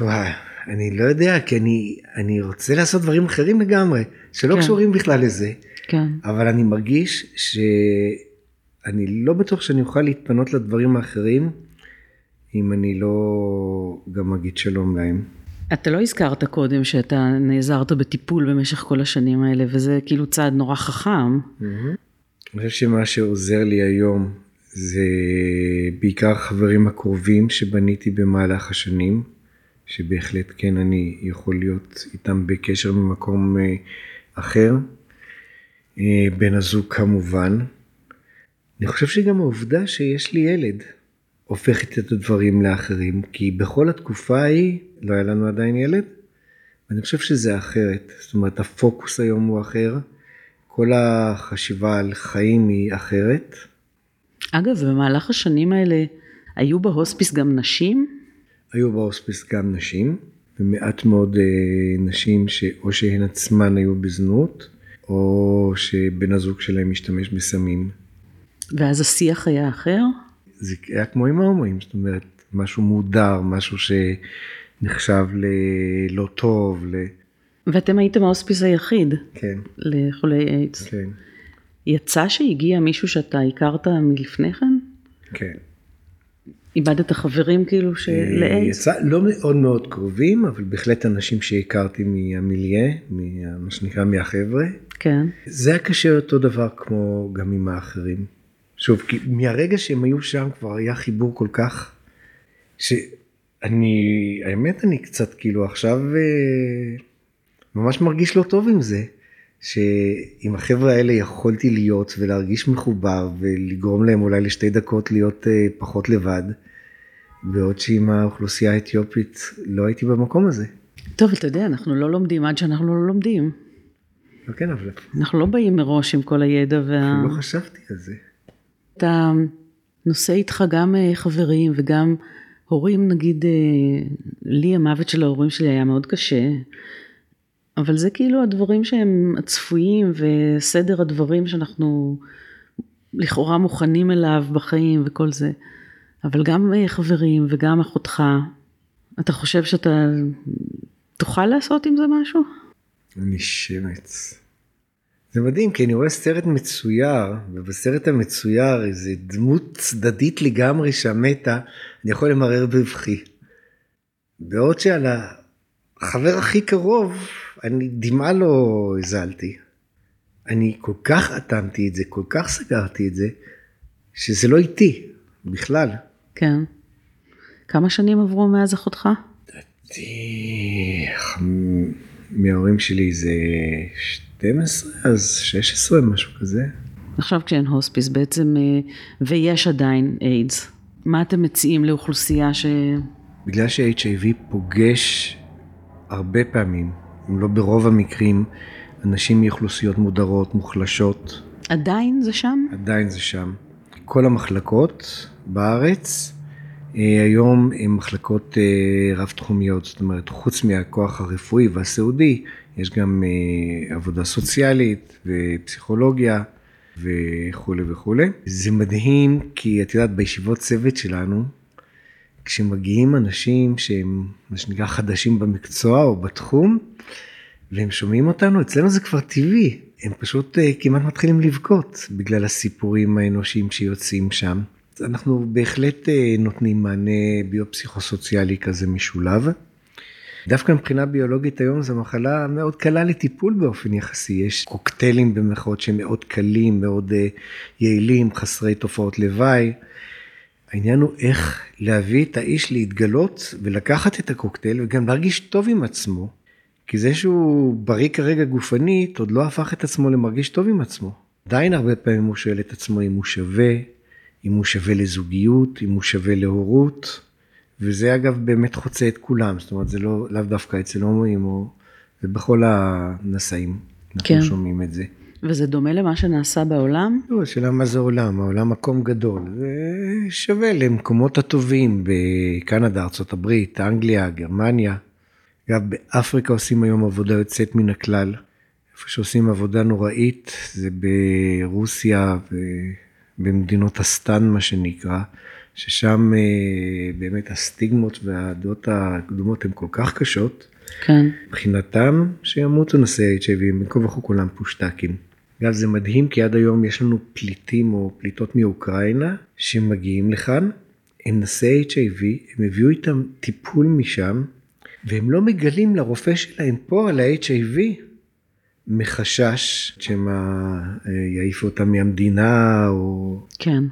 וואי, אני לא יודע, כי אני, אני רוצה לעשות דברים אחרים לגמרי, שלא כן. קשורים בכלל לזה. כן. אבל אני מרגיש שאני לא בטוח שאני אוכל להתפנות לדברים האחרים, אם אני לא גם אגיד שלום להם. אתה לא הזכרת קודם שאתה נעזרת בטיפול במשך כל השנים האלה, וזה כאילו צעד נורא חכם. אני חושב שמה שעוזר לי היום זה בעיקר החברים הקרובים שבניתי במהלך השנים, שבהחלט כן אני יכול להיות איתם בקשר ממקום אה, אחר. אה, בן הזוג כמובן. אני חושב שגם העובדה שיש לי ילד הופכת את הדברים לאחרים, כי בכל התקופה ההיא לא היה לנו עדיין ילד, ואני חושב שזה אחרת. זאת אומרת, הפוקוס היום הוא אחר, כל החשיבה על חיים היא אחרת. אגב, במהלך השנים האלה היו בהוספיס גם נשים? היו בהוספיס גם נשים, ומעט מאוד אה, נשים שאו שהן עצמן היו בזנות, או שבן הזוג שלהם משתמש בסמים. ואז השיח היה אחר? זה היה כמו עם ההומואים, זאת אומרת, משהו מודר, משהו שנחשב ללא טוב, ל... ואתם הייתם ההוספיס היחיד כן, לחולי איידס. כן, יצא שהגיע מישהו שאתה הכרת מלפני כן? כן. איבדת חברים כאילו של איידס? יצא לא מאוד מאוד קרובים, אבל בהחלט אנשים שהכרתי מהמיליה, מה- מה שנקרא מהחבר'ה. כן. זה היה קשה אותו דבר כמו גם עם האחרים. שוב, כי מהרגע שהם היו שם כבר היה חיבור כל כך, שאני, האמת אני קצת כאילו עכשיו אה, ממש מרגיש לא טוב עם זה, שעם החבר'ה האלה יכולתי להיות ולהרגיש מחובר ולגרום להם אולי לשתי דקות להיות אה, פחות לבד, בעוד שעם האוכלוסייה האתיופית לא הייתי במקום הזה. טוב, אתה יודע, אנחנו לא לומדים עד שאנחנו לא לומדים. לא כן, אבל אנחנו לא באים מראש עם כל הידע וה... לא חשבתי על זה. אתה נושא איתך גם אה, חברים וגם הורים, נגיד, אה, לי המוות של ההורים שלי היה מאוד קשה, אבל זה כאילו הדברים שהם הצפויים וסדר הדברים שאנחנו לכאורה מוכנים אליו בחיים וכל זה. אבל גם אה, חברים וגם אחותך, אתה חושב שאתה תוכל לעשות עם זה משהו? אני שמץ. זה מדהים, כי אני רואה סרט מצויר, ובסרט המצויר איזה דמות צדדית לגמרי שהמתה, אני יכול למרר בבכי. בעוד שעל החבר הכי קרוב, אני דמעה לא הזלתי. אני כל כך אטמתי את זה, כל כך סגרתי את זה, שזה לא איתי, בכלל. כן. כמה שנים עברו מאז אחותך? לדעתי, מההורים שלי זה 12, אז 16, משהו כזה. עכשיו כשאין הוספיס בעצם, אה, ויש עדיין איידס, מה אתם מציעים לאוכלוסייה ש... בגלל ש-HIV פוגש הרבה פעמים, אם לא ברוב המקרים, אנשים מאוכלוסיות מודרות, מוחלשות, עדיין זה שם? עדיין זה שם. כל המחלקות בארץ היום הן מחלקות אה, רב-תחומיות, זאת אומרת, חוץ מהכוח הרפואי והסיעודי, יש גם אה, עבודה סוציאלית ופסיכולוגיה וכולי וכולי. זה מדהים, כי את יודעת, בישיבות צוות שלנו, כשמגיעים אנשים שהם, מה שנקרא, חדשים במקצוע או בתחום, והם שומעים אותנו, אצלנו זה כבר טבעי, הם פשוט אה, כמעט מתחילים לבכות בגלל הסיפורים האנושיים שיוצאים שם. אנחנו בהחלט אה, נותנים מענה ביו-פסיכוסוציאלי כזה משולב. דווקא מבחינה ביולוגית היום זו מחלה מאוד קלה לטיפול באופן יחסי. יש קוקטיילים במחאות שהם מאוד קלים, מאוד uh, יעילים, חסרי תופעות לוואי. העניין הוא איך להביא את האיש להתגלות ולקחת את הקוקטייל וגם להרגיש טוב עם עצמו. כי זה שהוא בריא כרגע גופנית עוד לא הפך את עצמו למרגיש טוב עם עצמו. עדיין הרבה פעמים הוא שואל את עצמו אם הוא שווה, אם הוא שווה לזוגיות, אם הוא שווה להורות. וזה אגב באמת חוצה את כולם, זאת אומרת זה לא, לאו דווקא אצל הומואים, או, ובכל הנשאים אנחנו כן. שומעים את זה. וזה דומה למה שנעשה בעולם? לא, השאלה מה זה עולם, העולם מקום גדול, זה שווה למקומות הטובים בקנדה, ארה"ב, אנגליה, גרמניה. אגב, באפריקה עושים היום עבודה יוצאת מן הכלל. איפה שעושים עבודה נוראית זה ברוסיה ובמדינות הסטן מה שנקרא. ששם אה, באמת הסטיגמות והדעות הקדומות הן כל כך קשות. כן. מבחינתם שימותו נשאי HIV, בין כה וכה כולם פושטקים. אגב זה מדהים כי עד היום יש לנו פליטים או פליטות מאוקראינה שמגיעים לכאן, הם נשאי HIV, הם הביאו איתם טיפול משם והם לא מגלים לרופא שלהם פה על ה-HIV מחשש שמא אה, יעיפו אותם מהמדינה או... כן.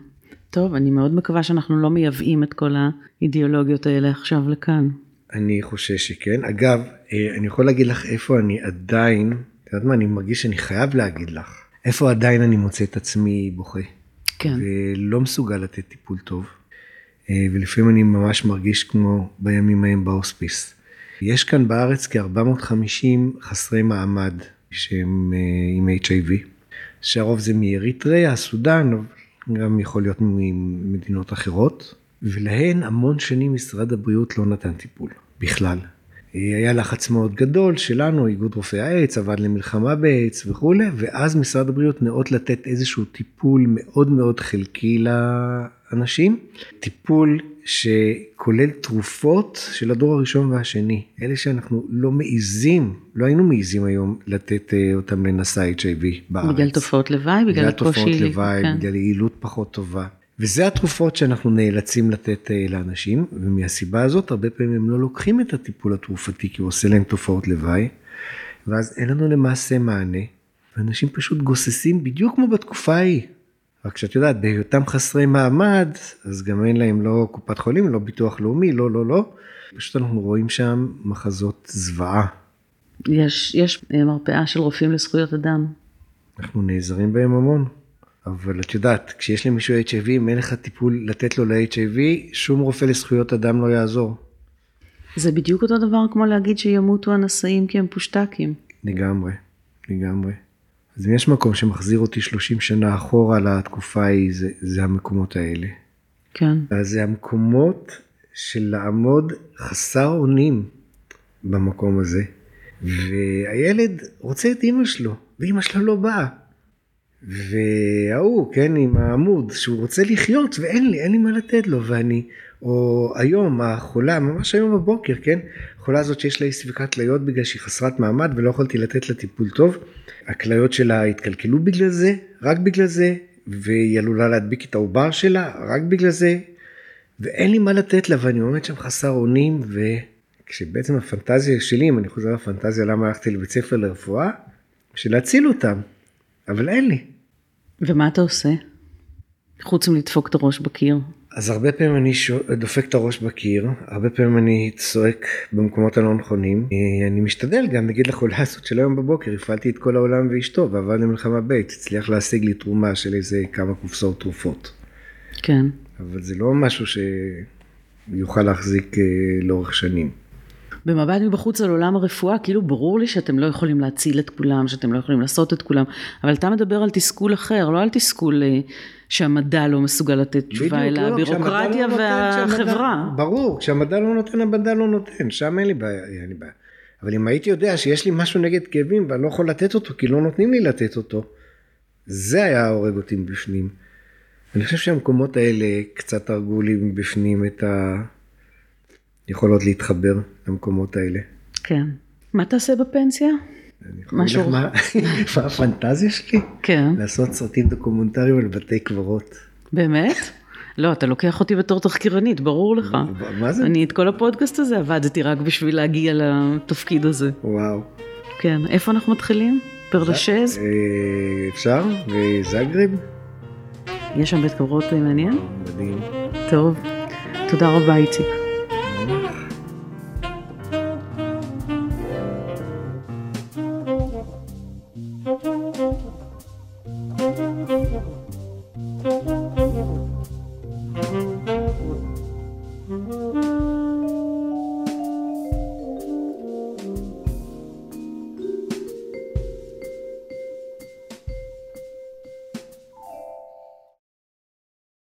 טוב, אני מאוד מקווה שאנחנו לא מייבאים את כל האידיאולוגיות האלה עכשיו לכאן. אני חושב שכן. אגב, אה, אני יכול להגיד לך איפה אני עדיין, את יודעת מה, אני מרגיש שאני חייב להגיד לך, איפה עדיין אני מוצא את עצמי בוכה. כן. ולא מסוגל לתת טיפול טוב. אה, ולפעמים אני ממש מרגיש כמו בימים ההם בהוספיס. יש כאן בארץ כ-450 חסרי מעמד שהם אה, עם HIV, שהרוב זה מאריתריאה, סודאן, גם יכול להיות ממדינות אחרות, ולהן המון שנים משרד הבריאות לא נתן טיפול, בכלל. היה לחץ מאוד גדול שלנו, איגוד רופאי האיידס, עבד למלחמה באיידס וכולי, ואז משרד הבריאות נאות לתת איזשהו טיפול מאוד מאוד חלקי לאנשים, טיפול שכולל תרופות של הדור הראשון והשני, אלה שאנחנו לא מעיזים, לא היינו מעיזים היום לתת אה, אותם לנשא HIV בארץ. בגלל תופעות לוואי, בגלל, בגלל תופעות לוואי, כן. בגלל יעילות פחות טובה. וזה התרופות שאנחנו נאלצים לתת אה, לאנשים, ומהסיבה הזאת הרבה פעמים הם לא לוקחים את הטיפול התרופתי כי הוא עושה להם תופעות לוואי, ואז אין לנו למעשה מענה, ואנשים פשוט גוססים בדיוק כמו בתקופה ההיא. רק שאת יודעת, בהיותם חסרי מעמד, אז גם אין להם לא קופת חולים, לא ביטוח לאומי, לא, לא, לא. פשוט אנחנו רואים שם מחזות זוועה. יש, יש אה, מרפאה של רופאים לזכויות אדם. אנחנו נעזרים בהם המון. אבל את יודעת, כשיש למישהו HIV, אם אין לך טיפול לתת לו ל-HIV, שום רופא לזכויות אדם לא יעזור. זה בדיוק אותו דבר כמו להגיד שימותו הנשאים כי הם פושטקים. לגמרי, לגמרי. אז אם יש מקום שמחזיר אותי 30 שנה אחורה לתקופה ההיא, זה, זה המקומות האלה. כן. אז זה המקומות של לעמוד חסר אונים במקום הזה. והילד רוצה את אימא שלו, ואימא שלו לא באה. וההוא, כן, עם העמוד, שהוא רוצה לחיות ואין לי, אין לי מה לתת לו, ואני, או היום, החולה, ממש היום בבוקר, כן, החולה הזאת שיש לה אי ספיקת כליות בגלל שהיא חסרת מעמד ולא יכולתי לתת לה טיפול טוב, הכליות שלה התקלקלו בגלל זה, רק בגלל זה, והיא עלולה להדביק את העובר שלה, רק בגלל זה, ואין לי מה לתת לה, ואני עומד שם חסר אונים, וכשבעצם הפנטזיה שלי, אם אני חוזר לפנטזיה למה הלכתי לבית ספר לרפואה, בשביל להציל אותם, אבל אין לי. ומה אתה עושה? חוץ מלדפוק את הראש בקיר. אז הרבה פעמים אני דופק את הראש בקיר, הרבה פעמים אני צועק במקומות הלא נכונים. אה, אני משתדל גם, נגיד לחולה הזאת של היום בבוקר, הפעלתי את כל העולם ואשתו ועבד למלחמה בית, הצליח להשיג לי תרומה של איזה כמה קופסאות תרופות. כן. אבל זה לא משהו שיוכל להחזיק אה, לאורך שנים. במבט מבחוץ על עולם הרפואה, כאילו ברור לי שאתם לא יכולים להציל את כולם, שאתם לא יכולים לעשות את כולם, אבל אתה מדבר על תסכול אחר, לא על תסכול אה, שהמדע לא מסוגל לתת תשובה, אלא לא, הבירוקרטיה לא והחברה. כשהמדע, ברור, כשהמדע לא נותן, המדע לא נותן, שם אין לי בעיה, אין לי בעיה. אבל אם הייתי יודע שיש לי משהו נגד כאבים ואני לא יכול לתת אותו, כי לא נותנים לי לתת אותו, זה היה הורג אותי מבפנים. אני חושב שהמקומות האלה קצת הרגו לי מבפנים את ה... יכולות להתחבר למקומות האלה. כן. מה תעשה בפנסיה? משהו... [LAUGHS] מה הפנטזיה שלי? כן. לעשות סרטים דוקומנטריים על בתי קברות. באמת? לא, אתה לוקח אותי בתור תחקירנית, ברור לך. מה זה? אני את כל הפודקאסט הזה עבדתי רק בשביל להגיע לתפקיד הזה. וואו. כן, איפה אנחנו מתחילים? פרדשז? אה, אפשר? וזגרב? יש שם בית קברות מעניין? מדהים. טוב, תודה רבה איציק.